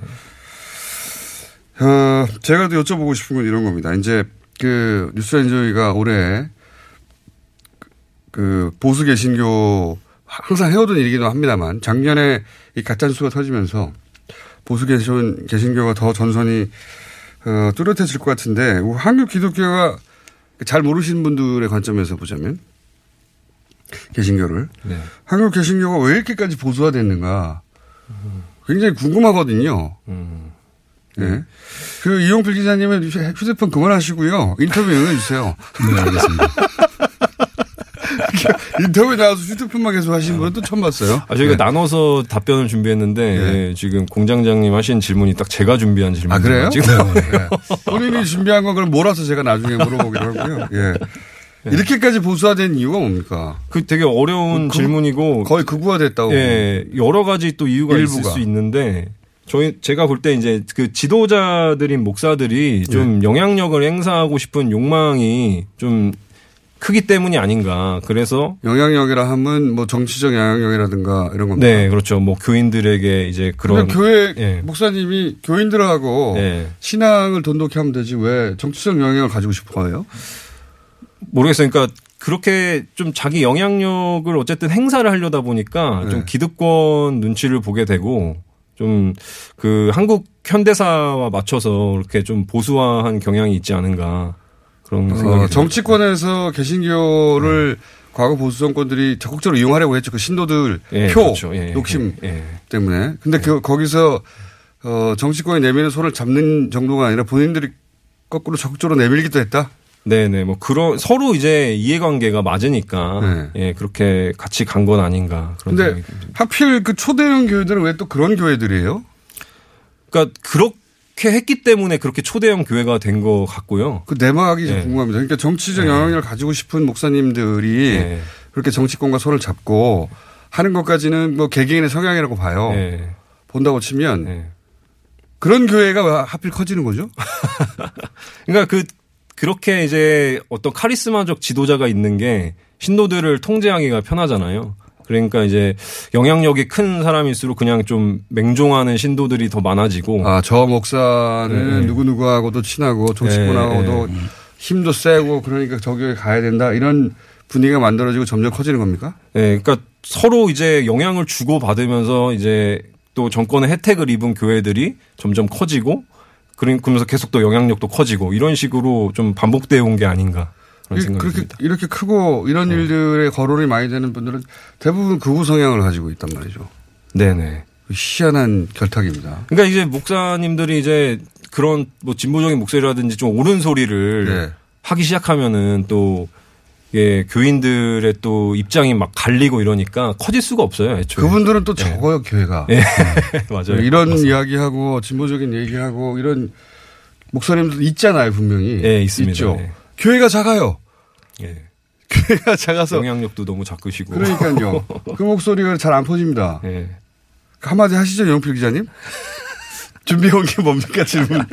어, 제가 또 여쭤보고 싶은 건 이런 겁니다. 이제 그 뉴스엔조이가 올해 그 보수 개신교 항상 해오던 일이기도 합니다만 작년에 이 가짜 뉴스가 터지면서 보수 개신, 개신교가 더 전선이 어, 뚜렷해질 것 같은데 한국 기독교가 잘 모르시는 분들의 관점에서 보자면 개신교를 네. 한국 개신교가 왜 이렇게까지 보수화됐는가 굉장히 궁금하거든요. 음. 네. 그 이용필 기자님은 휴대폰 그만하시고요. 인터뷰 응해주세요. 네, 알겠습니다. 인터뷰 나와서 휴대폰만 계속 하시는 분은 또 처음 봤어요. 아, 저희가 네. 나눠서 답변을 준비했는데 예, 지금 공장장님 하신 질문이 딱 제가 준비한 질문. 아, 그래요? 지금 네. 본인이 준비한 건 그럼 몰아서 제가 나중에 물어보기로 하고요. 예. 이렇게까지 보수화된 이유가 뭡니까? 그 되게 어려운 그- 질문이고 거의 극우화됐다고. 예, 여러 가지 또 이유가 있을 일부가. 수 있는데 저희 제가 볼 때 이제 그 지도자들인 목사들이 좀 네. 영향력을 행사하고 싶은 욕망이 좀 크기 때문이 아닌가. 그래서 영향력이라 하면 뭐 정치적 영향력이라든가 이런 겁니다. 네, 그렇죠. 뭐 교인들에게 이제 그런 그런 교회 예. 목사님이 교인들하고 예. 신앙을 돈독히 하면 되지 왜 정치적 영향을 가지고 싶어 해요? 모르겠어요. 그러니까 그렇게 좀 자기 영향력을 어쨌든 행사를 하려다 보니까 네. 좀 기득권 눈치를 보게 되고 좀 그 한국 현대사와 맞춰서 이렇게 좀 보수화한 경향이 있지 않은가 그런 어. 정치권에서 개신교를 과거 보수 정권들이 적극적으로 이용하려고 했죠. 그 신도들 예, 표 그렇죠. 예, 욕심 예, 예. 때문에. 근데 그 거기서 어, 정치권이 내미는 손을 잡는 정도가 아니라 본인들이 거꾸로 적극적으로 내밀기도 했다. 네네 뭐 그런 서로 이제 이해관계가 맞으니까 예 그렇게 같이 간 건 아닌가 그런 근데 생각이 듭니다. 하필 그 초대형 교회들은 왜 또 그런 교회들이에요? 그러니까 그렇 게 했기 때문에 그렇게 초대형 교회가 된 것 같고요. 그 내막이 좀 예. 궁금합니다. 그러니까 정치적 네. 영향력을 가지고 싶은 목사님들이 네. 그렇게 정치권과 손을 잡고 하는 것까지는 뭐 개개인의 성향이라고 봐요. 네. 본다고 치면 그런 교회가 왜 하필 커지는 거죠? 그러니까 그 그렇게 이제 어떤 카리스마적 지도자가 있는 게 신도들을 통제하기가 편하잖아요. 그러니까 이제 영향력이 큰 사람일수록 그냥 좀 맹종하는 신도들이 더 많아지고. 아, 저 목사는 네. 누구누구하고도 친하고 정치권하고도 네, 네. 힘도 세고 그러니까 저 교회 가야 된다 이런 분위기가 만들어지고 점점 커지는 겁니까? 네, 그러니까 서로 이제 영향을 주고 받으면서 이제 또 정권의 혜택을 입은 교회들이 점점 커지고 그러면서 계속 또 영향력도 커지고 이런 식으로 좀 반복되어 온 게 아닌가 그런 이- 생각이 그렇게 듭니다. 이렇게 크고 이런 일들에 거론이 많이 되는 분들은 대부분 극우 성향을 가지고 있단 말이죠. 네네. 희한한 결탁입니다. 그러니까 이제 목사님들이 이제 그런 뭐 진보적인 목소리라든지 좀 옳은 소리를 네. 하기 시작하면은 또 예, 교인들의 또 입장이 막 갈리고 이러니까 커질 수가 없어요. 애초에. 그분들은 또 적어요 교회가. 예. 맞아요. 이런 맞습니다. 이야기하고 진보적인 얘기하고 이런 목사님들 있잖아요 분명히. 예, 있습니다. 있죠. 네. 교회가 작아요. 예. 목소리가 작아서 영향력도 너무 작으시고. 그러니까요. 그 목소리가 잘 안 퍼집니다. 예. 한마디 하시죠, 영필 기자님. 준비해온 게 뭡니까, 질문.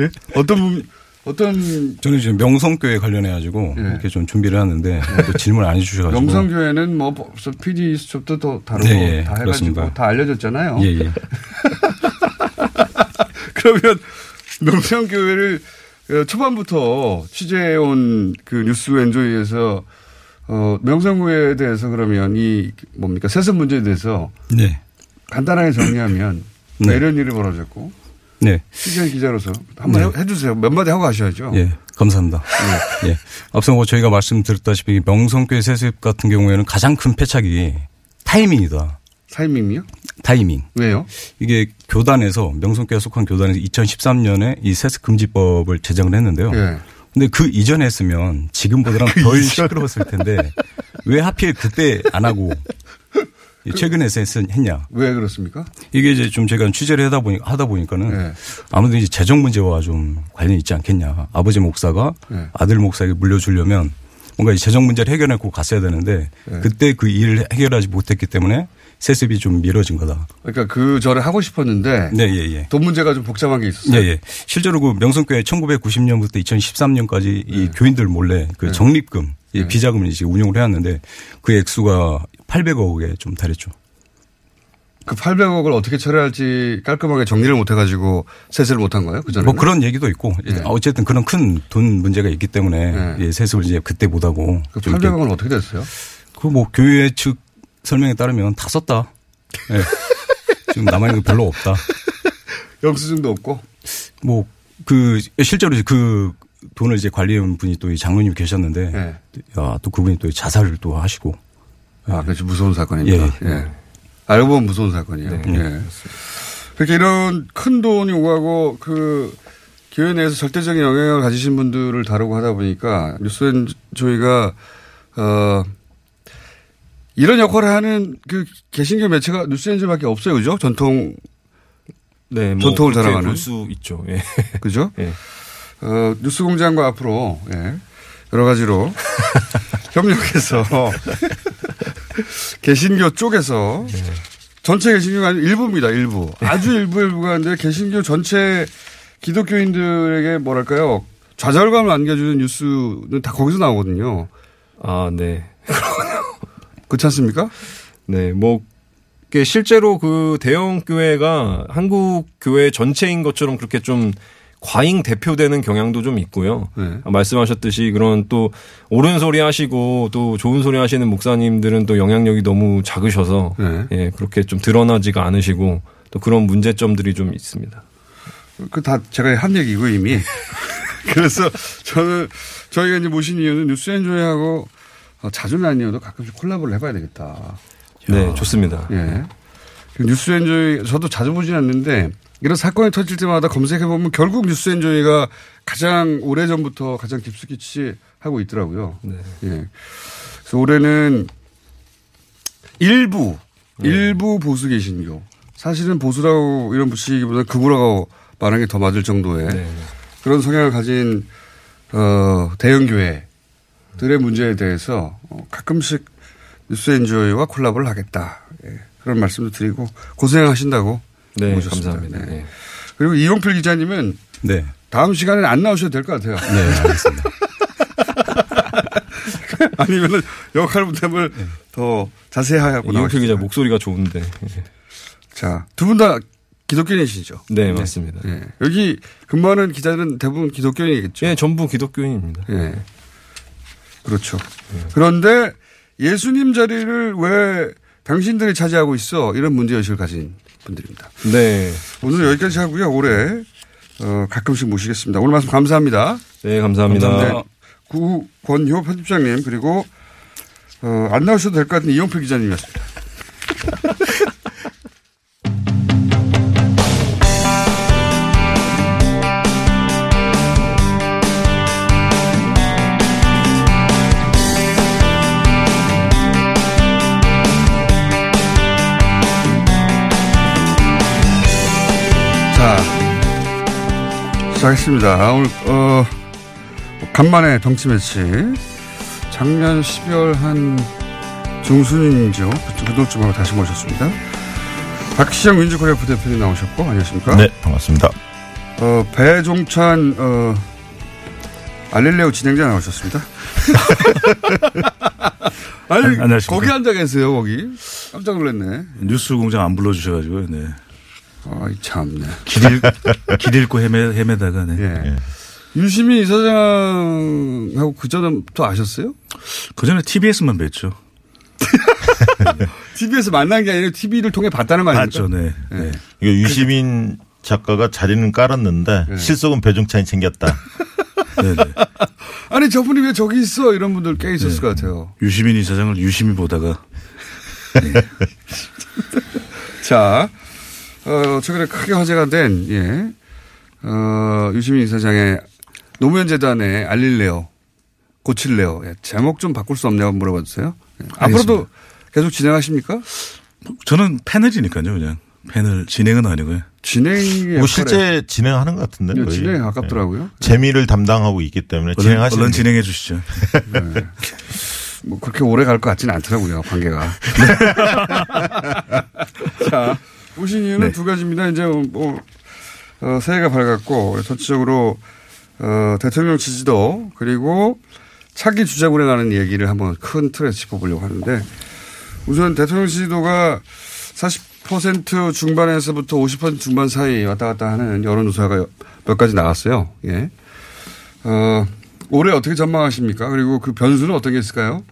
예? 어떤, 분- 어떤, 저는 지금 명성교회 관련해 가지고 이렇게 좀 준비를 하는데 또 질문 안 해주셔가지고 명성교회는 뭐, 벌써 PD 수첩도 더 다르고 네, 예, 다 해가지고 그렇습니다. 다 알려졌잖아요. 예, 예. 그러면 명성교회를 어, 초반부터 취재해온 그 뉴스 엔조이에서 어, 명성교회에 대해서 그러면 이 뭡니까 세습 문제에 대해서 네. 간단하게 정리하면 네. 왜 이런 일이 벌어졌고 네. 취재 기자로서 한번 네. 해- 해주세요. 몇 마디 하고 가셔야죠. 예, 감사합니다. 예. 앞서 뭐 저희가 말씀드렸다시피 명성교회 세습 같은 경우에는 가장 큰 패착이 타이밍이다. 타이밍이요? 타이밍. 왜요? 이게 교단에서 명성교회 속한 교단에서 2013년에 이 세습 금지법을 제정을 했는데요. 예. 근데 그 이전에 했으면 지금보다는 그 덜 이전. 시끄러웠을 텐데 왜 하필 그때 안 하고 최근에 했- 했냐? 왜 그렇습니까? 이게 이제 좀 제가 취재를 하다 보니 하다 보니까는 아무래도 이제 재정 문제와 좀 관련이 있지 않겠냐. 아버지 목사가 네. 아들 목사에게 물려주려면 뭔가 이 재정 문제를 해결하고 갔어야 되는데 네. 그때 그 일을 해결하지 못했기 때문에 세습이 좀 미뤄진 거다. 그러니까 그 절에 하고 싶었는데 네, 예, 예. 돈 문제가 좀 복잡한 게 있었어요. 예, 예. 실제로 그 명성교회 1990년부터 2013년까지 이 교인들 몰래 그 네. 적립금, 이 네. 비자금을 이제 운용을 해왔는데 그 액수가 800억에 좀 달했죠. 그 800억을 어떻게 처리할지 깔끔하게 정리를 못 해가지고 세세를 못한 거예요? 그 전에? 뭐 그런 얘기도 있고 네. 어쨌든 그런 큰 돈 문제가 있기 때문에 예, 세습을 이제 그때 못 하고 그 800억은 어떻게 됐어요? 그 뭐 교회 측 설명에 따르면 다 썼다. 예. 지금 남아 있는 게 별로 없다. 영수증도 없고. 뭐 그 실제로 그 돈을 이제 관리한 분이 또 이 장로님 계셨는데 네. 야, 또 그분이 또 자살을 또 하시고 아, 그렇죠. 무서운 사건입니다. 예. 예. 알고 보면 무서운 사건이에요. 예. 그렇게 이런 큰 돈이 오가고 그 교회 내에서 절대적인 영향을 가지신 분들을 다루고 하다 보니까 뉴스엔 저희가 어 이런 역할을 하는 그 개신교 매체가 뉴스엔즈밖에 없어요, 그죠? 전통 네, 뭐 전통을 자랑하는 볼수 있죠. 예. 그죠? 예. 어, 뉴스공장과 앞으로 예, 여러 가지로 협력해서 개신교 쪽에서 전체 개신교가 아니고 일부입니다. 일부 아주 일부 일부가 아닌데 개신교 전체 기독교인들에게 뭐랄까요 좌절감을 안겨주는 뉴스는 다 거기서 나오거든요. 아, 네. 그렇지 않습니까? 네, 뭐, 실제로 그 대형 교회가 한국 교회 전체인 것처럼 그렇게 좀 과잉 대표되는 경향도 좀 있고요. 네. 아, 말씀하셨듯이 그런 또 옳은 소리 하시고 또 좋은 소리 하시는 목사님들은 또 영향력이 너무 작으셔서 네. 예, 그렇게 좀 드러나지가 않으시고 또 그런 문제점들이 좀 있습니다. 그 다 제가 한 얘기고 이미. 그래서 저는 저희가 이제 모신 이유는 뉴스엔조이하고 어, 자주는 아니어도 가끔씩 콜라보를 해봐야 되겠다. 네, 좋습니다. 예. 그 뉴스엔조이 저도 자주 보진 않는데 이런 사건이 터질 때마다 검색해 보면 결국 뉴스엔조이가 가장 오래 전부터 가장 깊숙이 취하고 있더라고요. 네. 예. 그래서 올해는 일부 네. 일부 보수 개신교 사실은 보수라고 이런 붙이기보다 극우라고 말하는 게 더 맞을 정도의 네. 그런 성향을 가진 어, 대형 교회 들의 문제에 대해서 어, 가끔씩 뉴스 엔조이와 콜라보를 하겠다. 예, 그런 말씀도 드리고 고생하신다고 네, 모셨습니다. 감사합니다. 네. 네. 그리고 이용필 기자님은 네. 다음 시간에는 안 나오셔도 될 것 같아요. 네, 알겠습니다. 아니면은 역할 부담을 더 자세히 하고 이용필 기자. 목소리가 좋은데. 예. 자, 두 분 다 기독교인이시죠? 네, 맞습니다. 예. 여기 근무하는 기자들은 대부분 기독교인이겠죠? 예, 전부 기독교인입니다. 예. 그렇죠. 그런데 예수님 자리를 왜 당신들이 차지하고 있어? 이런 문제의식을 가진 분들입니다. 네. 오늘 여기까지 하고요. 올해 어, 가끔씩 모시겠습니다. 오늘 말씀 감사합니다. 네, 감사합니다. 네. 구권효 편집장님 그리고 어, 안 나오셔도 될 것 같은 이용필 기자님이었습니다. 시작했습니다. 오늘, 어, 간만에 덩치 매치. 작년 12월 한 중순이죠. 그때쯤하고 다시 모셨습니다. 박시영 민주코리아 부대표님 나오셨고 안녕하십니까? 네, 반갑습니다. 어, 배종찬 어, 알릴레오 진행자 나오셨습니다. 아니, 안녕하십니까. 거기 앉아 계세요, 거기. 깜짝 놀랐네. 뉴스 공장 안 불러주셔가지고, 네. 아이, 참네. 길, 잃, 길 잃고 헤매, 헤매다가, 네. 예. 유시민 이사장하고 그 전부터 아셨어요? 그 전에 TBS만 뵀죠. TV에서 만난 게 아니라 TV를 통해 봤다는 거 아닙니까? 봤죠, 네. 네. 이거 유시민 작가가 자리는 깔았는데 실속은 배종찬이 챙겼다. 네네. 아니, 저분이 왜 저기 있어? 이런 분들 꽤 있었을 것 같아요. 유시민 이사장을 유심히 보다가, 자, 어, 최근에 크게 화제가 된, 예, 어, 유시민 이사장의 노무현 재단에 알릴래요. 고칠래요. 예, 제목 좀 바꿀 수 없냐고 물어봐 주세요. 예, 앞으로도 계속 진행하십니까? 저는 패널이니까요, 그냥. 패널 진행은 아니고요. 진행이 뭐 실제 진행하는 것 같은데. 네. 진행에 가깝더라고요. 재미를 담당하고 있기 때문에 진행하시는 얼른 진행해 주시죠. 네. 뭐 그렇게 오래 갈 것 같지는 않더라고요, 관계가. 자, 오신 이유는 네. 두 가지입니다. 이제 뭐, 어, 새해가 밝았고, 전체적으로, 어, 대통령 지지도, 그리고 차기 주자군에 관한 얘기를 한번 큰 틀에서 짚어보려고 하는데, 우선 대통령 지지도가 40% 중반에서부터 50% 중반 사이 왔다 갔다 하는 여론조사가 몇 가지 나왔어요. 예. 어, 올해 어떻게 전망하십니까? 그리고 그 변수는 어떤 게 있을까요?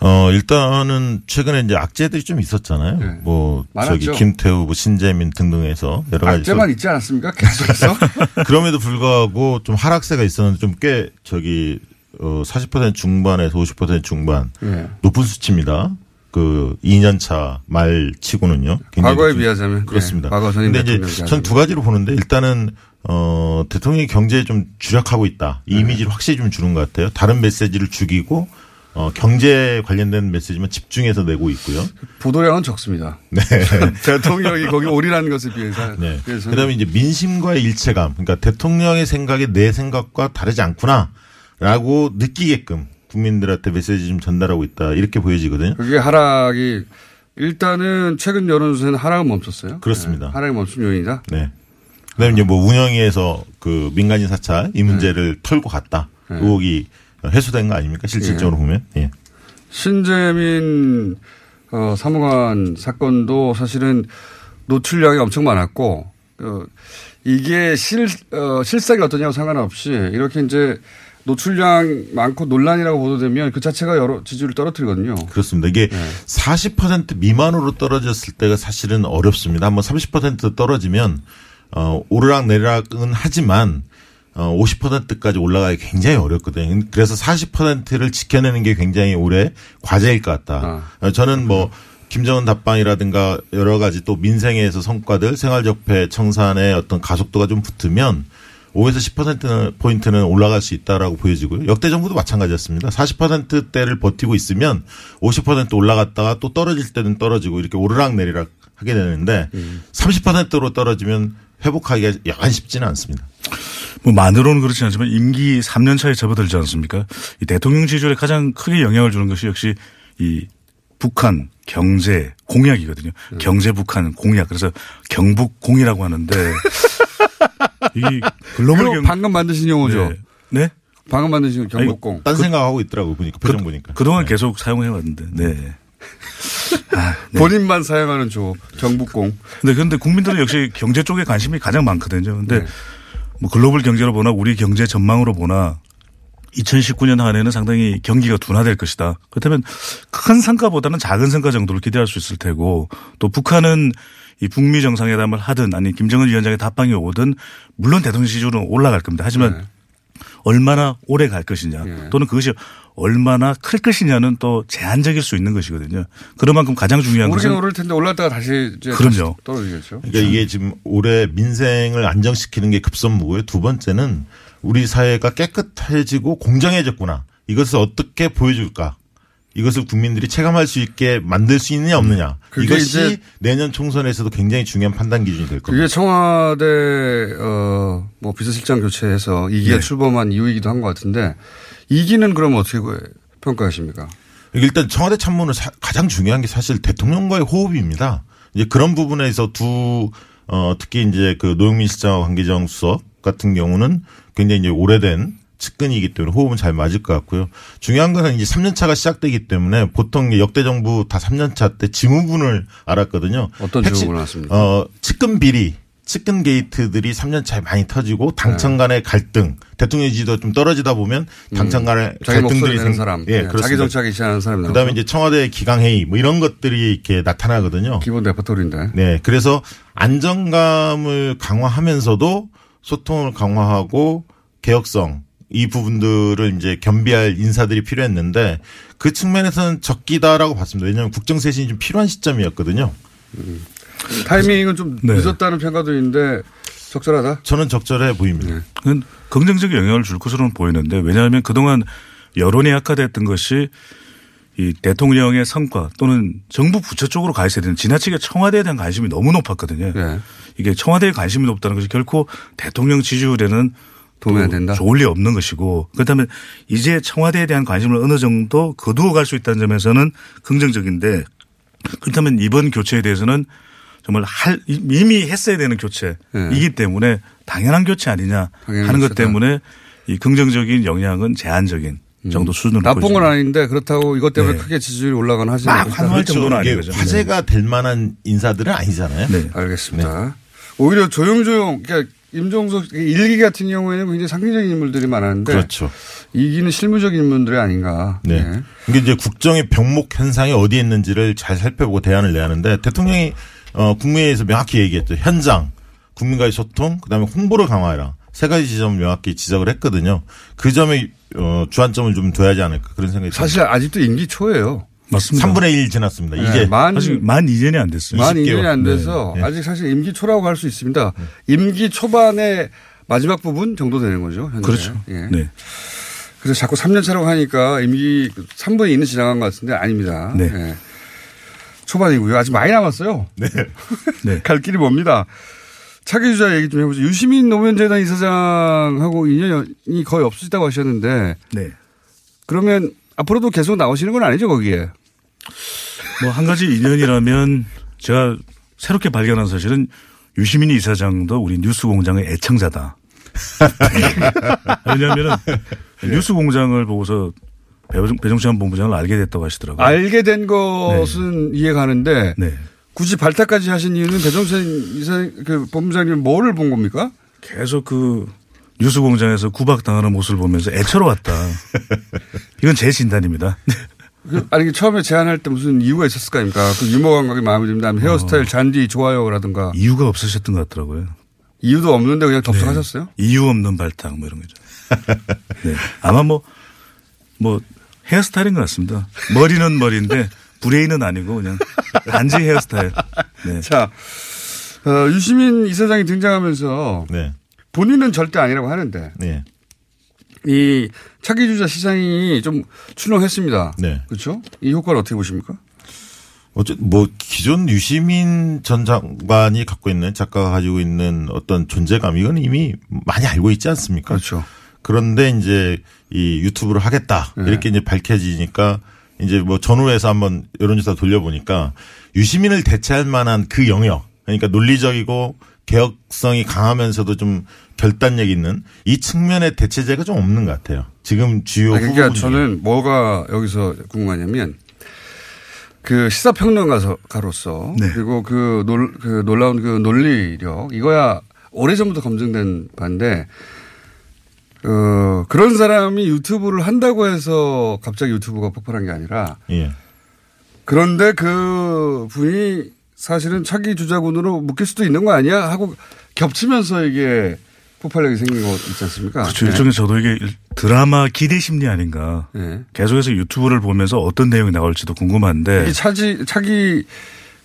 어, 일단은 최근에 이제 악재들이 좀 있었잖아요. 뭐 네. 많았죠. 저기 김태우, 뭐 신재민 등등해서 여러 가지 악재만 있지 않았습니까? 계속해서. 그럼에도 불구하고 좀 하락세가 있었는데 좀 꽤 저기 어, 40% 중반에서 50% 중반 예. 높은 수치입니다. 그 2년차 말 치고는요. 과거에 좀- 비하자면. 그렇습니다. 네, 과거 근데 이제 전 두 가지로 보는데 일단은 어 대통령이 경제에 좀 주력하고 있다. 네. 이 이미지를 확실히 좀 주는 것 같아요. 다른 메시지를 죽이고 어 경제 관련된 메시지만 집중해서 내고 있고요. 보도량은 적습니다. 네. 대통령이 거기 올인하는 것에 비해서. 네. 그래서 그다음에 이제 민심과의 일체감. 그러니까 대통령의 생각이 내 생각과 다르지 않구나라고 느끼게끔 국민들한테 메시지 좀 전달하고 있다. 이렇게 보여지거든요. 그게 하락이 일단은 최근 여론조사는 하락은 멈췄어요. 그렇습니다. 네, 하락이 멈춘 요인이다. 네. 그다음에 이제 뭐 운영위에서 그 민간인 사찰 이 문제를 네. 털고 갔다. 의혹이 해소된 거 아닙니까? 실질적으로 예. 보면. 예. 신재민 어, 사무관 사건도 사실은 노출량이 엄청 많았고 어, 이게 실 어, 실상이 어떠냐고 상관없이 이렇게 이제 노출량 많고 논란이라고 보도되면 그 자체가 여러 지지율을 떨어뜨리거든요. 그렇습니다. 이게 네. 40% 미만으로 떨어졌을 때가 사실은 어렵습니다. 한번 30% 떨어지면 어 오르락 내리락은 하지만 어 50%까지 올라가기 굉장히 어렵거든요. 그래서 40%를 지켜내는 게 굉장히 올해 과제일 것 같다. 어, 저는 뭐 김정은 답방이라든가 여러 가지 또 민생에서 성과들 생활적폐 청산의 어떤 가속도가 좀 붙으면 5에서 10% 포인트는 올라갈 수 있다라고 보여지고요. 역대 정부도 마찬가지였습니다. 40%대를 버티고 있으면 50% 올라갔다가 또 떨어질 때는 떨어지고 이렇게 오르락 내리락 하게 되는데 30%로 떨어지면 회복하기가 약간 쉽지는 않습니다. 뭐 만으로는 그렇지 않지만 임기 3년 차에 접어들지 않습니까? 이 대통령 지지율에 가장 크게 영향을 주는 것이 역시 이 북한 경제 공약이거든요. 경제 북한 공약. 그래서 경북 공이라고 하는데 이 글로벌 경 방금 만드신 용어죠. 네? 네? 방금 만드신 경복공. 딴 생각하고 있더라고 보니까 표정 보니까. 그동안 계속 사용해 왔는데. 네. 아, 네. 본인만 사용하는 조 경북공. 근데 근데 국민들은 역시 경제 쪽에 관심이 가장 많거든요. 근데 뭐 글로벌 경제로 보나 우리 경제 전망으로 보나 2019년 한 해는 상당히 경기가 둔화될 것이다. 그렇다면 큰 성과보다는 작은 성과 정도를 기대할 수 있을 테고 또 북한은 이 북미 정상회담을 하든 아니 김정은 위원장의 답방이 오든 물론 대통령 지지율은 올라갈 겁니다. 하지만 얼마나 오래 갈 것이냐 또는 그것이 얼마나 클 것이냐는 또 제한적일 수 있는 것이거든요. 그런 만큼 가장 중요한 것은 오를 텐데 올랐다가 다시 이제 그럼요. 다시 떨어지겠죠. 그러니까 이게 지금 올해 민생을 안정시키는 게 급선무고요. 두 번째는 우리 사회가 깨끗해지고 공정해졌구나. 이것을 어떻게 보여줄까? 이것을 국민들이 체감할 수 있게 만들 수 있느냐 없느냐. 그게 이것이 내년 총선에서도 굉장히 중요한 판단 기준이 될 겁니다. 그게 청와대 어뭐 비서실장 교체해서 이기가 네. 출범한 이유이기도 한 것 같은데 이기는 그럼 어떻게? 평가하십니까? 일단 청와대 참모는 사- 가장 중요한 게 사실 대통령과의 호흡입니다. 이제 그런 부분에서 두, 어, 특히 이제 그 노영민 실장과 황기정 수석 같은 경우는 굉장히 이제 오래된 측근이기 때문에 호흡은 잘 맞을 것 같고요. 중요한 것은 이제 3년 차가 시작되기 때문에 보통 역대 정부 다 3년 차 때 증후군을 알았거든요. 어떤 증후군 알았습니까? 어, 측근 비리, 측근 게이트들이 3년 차에 많이 터지고 당청 간의 갈등, 대통령 지지도 좀 떨어지다 보면 당청 간의 음. 갈등들이 생- 사람, 예, 예, 그렇습니다. 자기 정치하기 싫어하는 사람이 그다음에 나오죠. 이제 청와대 기강 회의 뭐 이런 것들이 이렇게 나타나거든요. 기본 레퍼토리인데. 네. 그래서 안정감을 강화하면서도 소통을 강화하고 개혁성 이 부분들을 이제 겸비할 인사들이 필요했는데 그 측면에서는 적기다라고 봤습니다. 왜냐하면 국정쇄신이 좀 필요한 시점이었거든요. 타이밍은 좀 네. 늦었다는 평가도 있는데 적절하다? 저는 적절해 보입니다. 그건 긍정적인 영향을 줄 것으로는 보이는데 왜냐하면 그동안 여론이 약화됐던 것이 이 대통령의 성과 또는 정부 부처 쪽으로 가 있어야 되는 지나치게 청와대에 대한 관심이 너무 높았거든요. 네. 이게 청와대에 관심이 높다는 것이 결코 대통령 지지율에는 도움이 안또 된다? 좋을 리 없는 것이고 그렇다면 이제 청와대에 대한 관심을 어느 정도 거두어 갈 수 있다는 점에서는 긍정적인데 그렇다면 이번 교체에 대해서는 정말 할 이미 했어야 되는 교체이기 때문에 당연한 교체 아니냐 네. 당연한 하는 것. 때문에 이 긍정적인 영향은 제한적인 정도 수준으로 음. 나쁜 건 보여집니다. 아닌데 그렇다고 이것 때문에 네. 크게 지지율이 올라가는 하지 막. 환호할 정도는 거죠. 화제가 될 만한 인사들은 아니잖아요. 네. 알겠습니다. 오히려 조용조용, 그러니까 임종석 일기 같은 경우에는 굉장히 상징적인 인물들이 많았는데. 그렇죠. 이기는 실무적인 인물들이 아닌가. 네. 네. 이게 이제 국정의 병목 현상이 어디에 있는지를 잘 살펴보고 대안을 내야 하는데 대통령이 어, 국무회의에서 명확히 얘기했죠. 현장, 국민과의 소통, 그다음에 홍보를 강화해라. 세 가지 지점을 명확히 지적을 했거든요. 그 점에 어, 주안점을 좀 둬야지 않을까 그런 생각이 사실 아직도 임기 초예요. 맞습니다. 3분의 1 지났습니다. 네, 이제 만, 아직 만 2년이 안 됐어요. 만 2년이 20개월. 안 돼서 네, 네. 아직 사실 임기 초라고 할 수 있습니다. 임기 초반의 마지막 부분 정도 되는 거죠. 현재. 그렇죠. 예. 네. 그래서 자꾸 3년 차라고 하니까 임기 3분의 2는 지나간 것 같은데 아닙니다. 네. 예. 초반이고요. 아직 많이 남았어요. 네. 네. 갈 길이 멉니다. 차기 주자 얘기 좀 해보죠. 유시민 노무현재단 이사장하고 인연이 거의 없으시다고 하셨는데 네. 그러면 앞으로도 계속 나오시는 건 아니죠 거기에? 뭐 한 가지 인연이라면 제가 새롭게 발견한 사실은 유시민 이사장도 우리 뉴스 공장의 애청자다. 왜냐하면 뉴스 공장을 보고서 배정- 배정찬 본부장을 알게 됐다고 하시더라고요. 알게 된 것은 이해가는데 네. 굳이 발탁까지 하신 이유는 배정찬 이사 그 본부장님 뭐를 본 겁니까? 계속 그 뉴스 공장에서 구박당하는 모습을 보면서 애처로웠다. 이건 제 진단입니다. 그, 아니 처음에 제안할 때 무슨 이유가 있었을 거 아닙니까? 그 유머 감각이 마음에 듭니다. 헤어스타일 잔디 좋아요라든가 이유가 없으셨던 것 같더라고요. 이유도 없는데 그냥 접속하셨어요? 이유 없는 발탁 뭐 이런 거죠. 네. 아마 뭐, 뭐 헤어스타일인 것 같습니다. 머리는 머리인데 브레인은 아니고 그냥 단지 헤어스타일. 네. 자, 어, 유시민 이사장이 등장하면서 네. 본인은 절대 아니라고 하는데 네. 이 차기 주자 시장이 좀 출렁했습니다. 네. 그렇죠? 이 효과를 어떻게 보십니까? 어째 뭐 기존 유시민 전 장관이 갖고 있는 작가가 가지고 있는 어떤 존재감 이건 이미 많이 알고 있지 않습니까? 그렇죠. 그런데 이제 이 유튜브를 하겠다 네. 이렇게 이제 밝혀지니까 이제 뭐 전후에서 한번 여론조사 돌려보니까 유시민을 대체할 만한 그 영역 그러니까 논리적이고 개혁성이 강하면서도 좀 결단력 있는 이 측면의 대체제가 좀 없는 것 같아요. 지금 주요 아니, 그러니까 후보. 저는 뭐가 여기서 궁금하냐면 그 시사평론가로서 네. 그리고 그, 놀, 그 놀라운 그 논리력 이거야 오래전부터 검증된 바인데 어, 그런 사람이 유튜브를 한다고 해서 갑자기 유튜브가 폭발한 게 아니라 예. 그런데 그 분이 사실은 차기 주자군으로 묶일 수도 있는 거 아니야 하고 겹치면서 이게 폭발력이 생긴 거 있지 않습니까? 그렇죠. 네. 일종의 저도 이게 드라마 기대 심리 아닌가. 네. 계속해서 유튜브를 보면서 어떤 내용이 나올지도 궁금한데. 이 차지 차기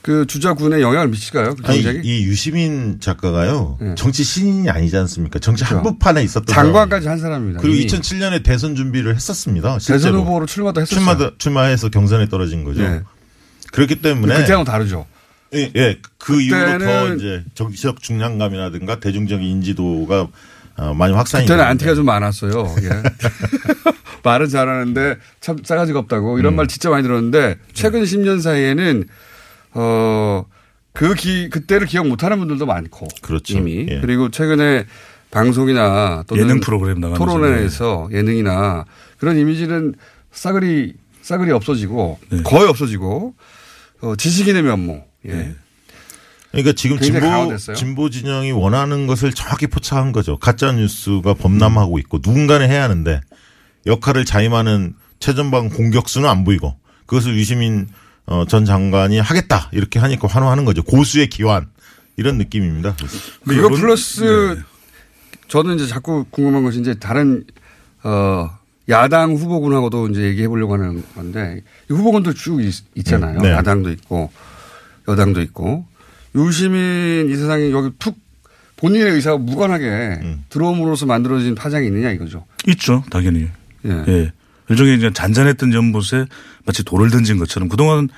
그 주자군에 영향을 미칠까요? 그 아니? 이 유시민 작가가요. 정치 신인이 아니지 않습니까? 정치 그렇죠. 한복판에 있었던 장관까지 한 사람입니다. 그리고 이미. 2007년에 대선 준비를 했었습니다. 대선 실제로. 후보로 출마도 했었죠. 출마 출마해서 경선에 떨어진 거죠. 네. 그렇기 때문에 그때하고 다르죠. 예, 예. 그 이후로 더 이제 정치적 중량감이라든가 대중적인 인지도가 어, 많이 확산이 그때는. 안티가 좀 많았어요. 예. 말은 잘하는데 참 싸가지가 없다고 이런 음. 말 진짜 많이 들었는데 최근 10년 사이에는 어, 그 기, 그때를 기억 못 하는 분들도 많고. 그렇죠. 이미. 예. 그리고 최근에 방송이나 또는 예능 프로그램 나가면서. 토론회에서 예능이나 그런 이미지는 싸그리, 싸그리 없어지고 네. 거의 없어지고 어, 지식인의 면모. 예. 네. 그러니까 지금 진보 강화됐어요. 진보 진영이 원하는 것을 정확히 포착한 거죠. 가짜 뉴스가 범람하고 있고 누군가는 해야 하는데 역할을 자임하는 최전방 공격수는 안 보이고 그것을 유시민 어, 전 장관이 하겠다 이렇게 하니까 환호하는 거죠. 고수의 기환 이런 느낌입니다. 그래서. 그거 플러스 저는 이제 자꾸 궁금한 것이 이제 다른 어 야당 후보군하고도 이제 얘기해 보려고 하는 건데 이 후보군도 쭉 있, 잖아요 네. 야당도 있고 여당도 있고 유시민 이사장이 여기 툭 본인의 의사와 무관하게 음. 들어옴으로써 만들어진 파장이 있느냐 이거죠. 있죠, 당연히. 예. 예. 일종의 이제 잔잔했던 연못에 마치 돌을 던진 것처럼 그동안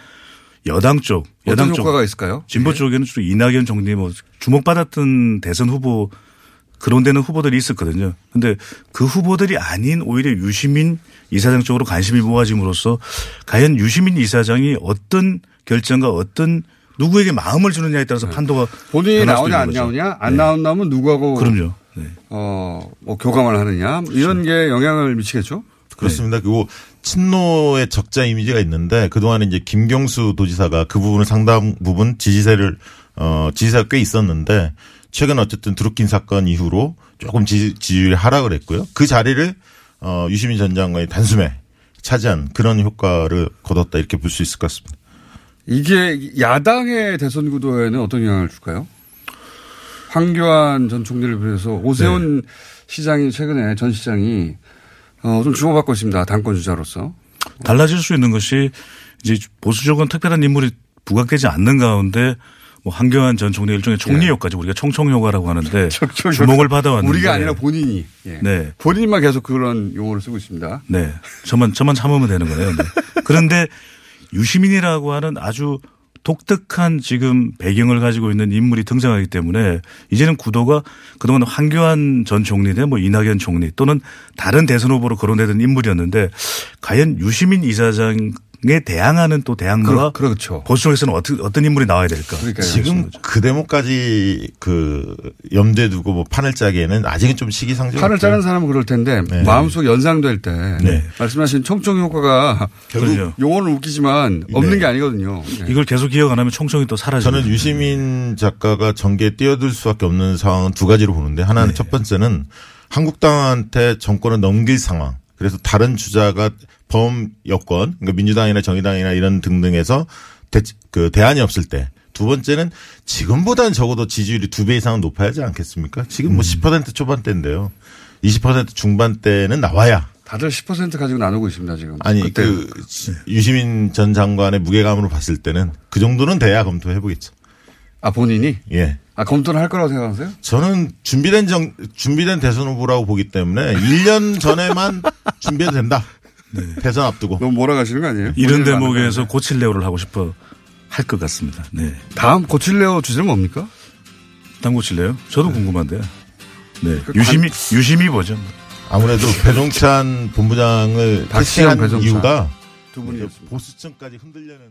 여당 쪽, 어떤 여당 쪽, 효과가 있을까요? 진보 쪽에는 주로 이낙연 총리 뭐 주목받았던 대선 후보 그런 데는 후보들이 있었거든요. 근데 그 후보들이 아닌 오히려 유시민 이사장 쪽으로 관심이 모아짐으로써 과연 유시민 이사장이 어떤 결정과 어떤 누구에게 마음을 주느냐에 따라서 판도가 네. 본인이 변할 수도 나오냐 안 거죠. 나오냐 안 네. 나온다면 누구하고 그럼요. 어, 뭐 교감을 하느냐 이런 게 영향을 미치겠죠. 그렇습니다. 그리고 친노의 적자 이미지가 있는데 그동안에 이제 김경수 도지사가 그 부분을 상당 부분 지지세를 어 지지세가 꽤 있었는데 최근 어쨌든 드루킨 사건 이후로 조금 지지, 지지율이 하락을 했고요. 그 자리를 어 유시민 전 장관이 단숨에 차지한 그런 효과를 거뒀다 이렇게 볼 수 있을 것 같습니다. 이게 야당의 대선 구도에는 어떤 영향을 줄까요? 황교안 전 총리를 비해서 오세훈 네. 시장이 최근에 전 시장이 어, 좀 주목받고 있습니다. 당권 주자로서. 달라질 수 있는 것이 이제 보수 쪽은 특별한 인물이 부각되지 않는 가운데 뭐 한교안 전 총리 일종의 총리 효과지 우리가 총총 효과라고 하는데 주목을 받아왔는데 우리가 아니라 본인이. 예. 네. 본인만 계속 그런 용어를 쓰고 있습니다. 네. 저만 저만 참으면 되는 거네요. 네. 그런데 유시민이라고 하는 아주 독특한 지금 배경을 가지고 있는 인물이 등장하기 때문에 이제는 구도가 그동안 황교안 전 총리 대뭐 이낙연 총리 또는 다른 대선 후보로 거론되던 인물이었는데 과연 유시민 이사장 에 대항하는 또 대항마가 그렇, 그렇죠. 보수 쪽에서는 어떤 어떤 인물이 나와야 될까? 지금 그 대목까지 그 염두에 두고 뭐 판을 짜기에는 아직은 좀 시기상조. 판을 짜는 사람은 그럴 텐데 네. 마음속 연상될 때 네. 말씀하신 총총 효과가 결국. 용어는 웃기지만 없는 네. 게 아니거든요. 네. 이걸 계속 기억 안 하면 총총이 또 사라지죠. 저는 유시민 작가가 전개에 뛰어들 수밖에 없는 상황은 두 가지로 보는데 하나는 첫 번째는 한국당한테 정권을 넘길 상황. 그래서 다른 주자가 범 여권, 그러니까 민주당이나 정의당이나 이런 등등에서 대, 그 대안이 없을 때. 두 번째는 지금보다는 적어도 지지율이 두 배 이상은 높아야 하지 않겠습니까? 지금 뭐10% 초반대인데요. 20% 중반대는 나와야. 다들 10% 가지고 나누고 있습니다 지금. 아니 그때 그 유시민 전 장관의 무게감으로 봤을 때는 그 정도는 돼야 검토해 보겠죠. 아 본인이? 예. 아 검토를 할 거라고 생각하세요? 저는 준비된 정 준비된 대선 후보라고 보기 때문에 1년 전에만 준비해도 된다. 대선 앞두고. 너무 몰아가시는 거 아니에요? 이런 대목에서 고칠레오를 하고 싶어 할 것 같습니다. 네. 다음 고칠레오 주제는 뭡니까? 다음 고칠래요? 저도 궁금한데. 네. 그 유심히 유심히 보죠. 아무래도 배종찬 본부장을 배종찬. 이유가 두 분이 보수층까지 흔들려는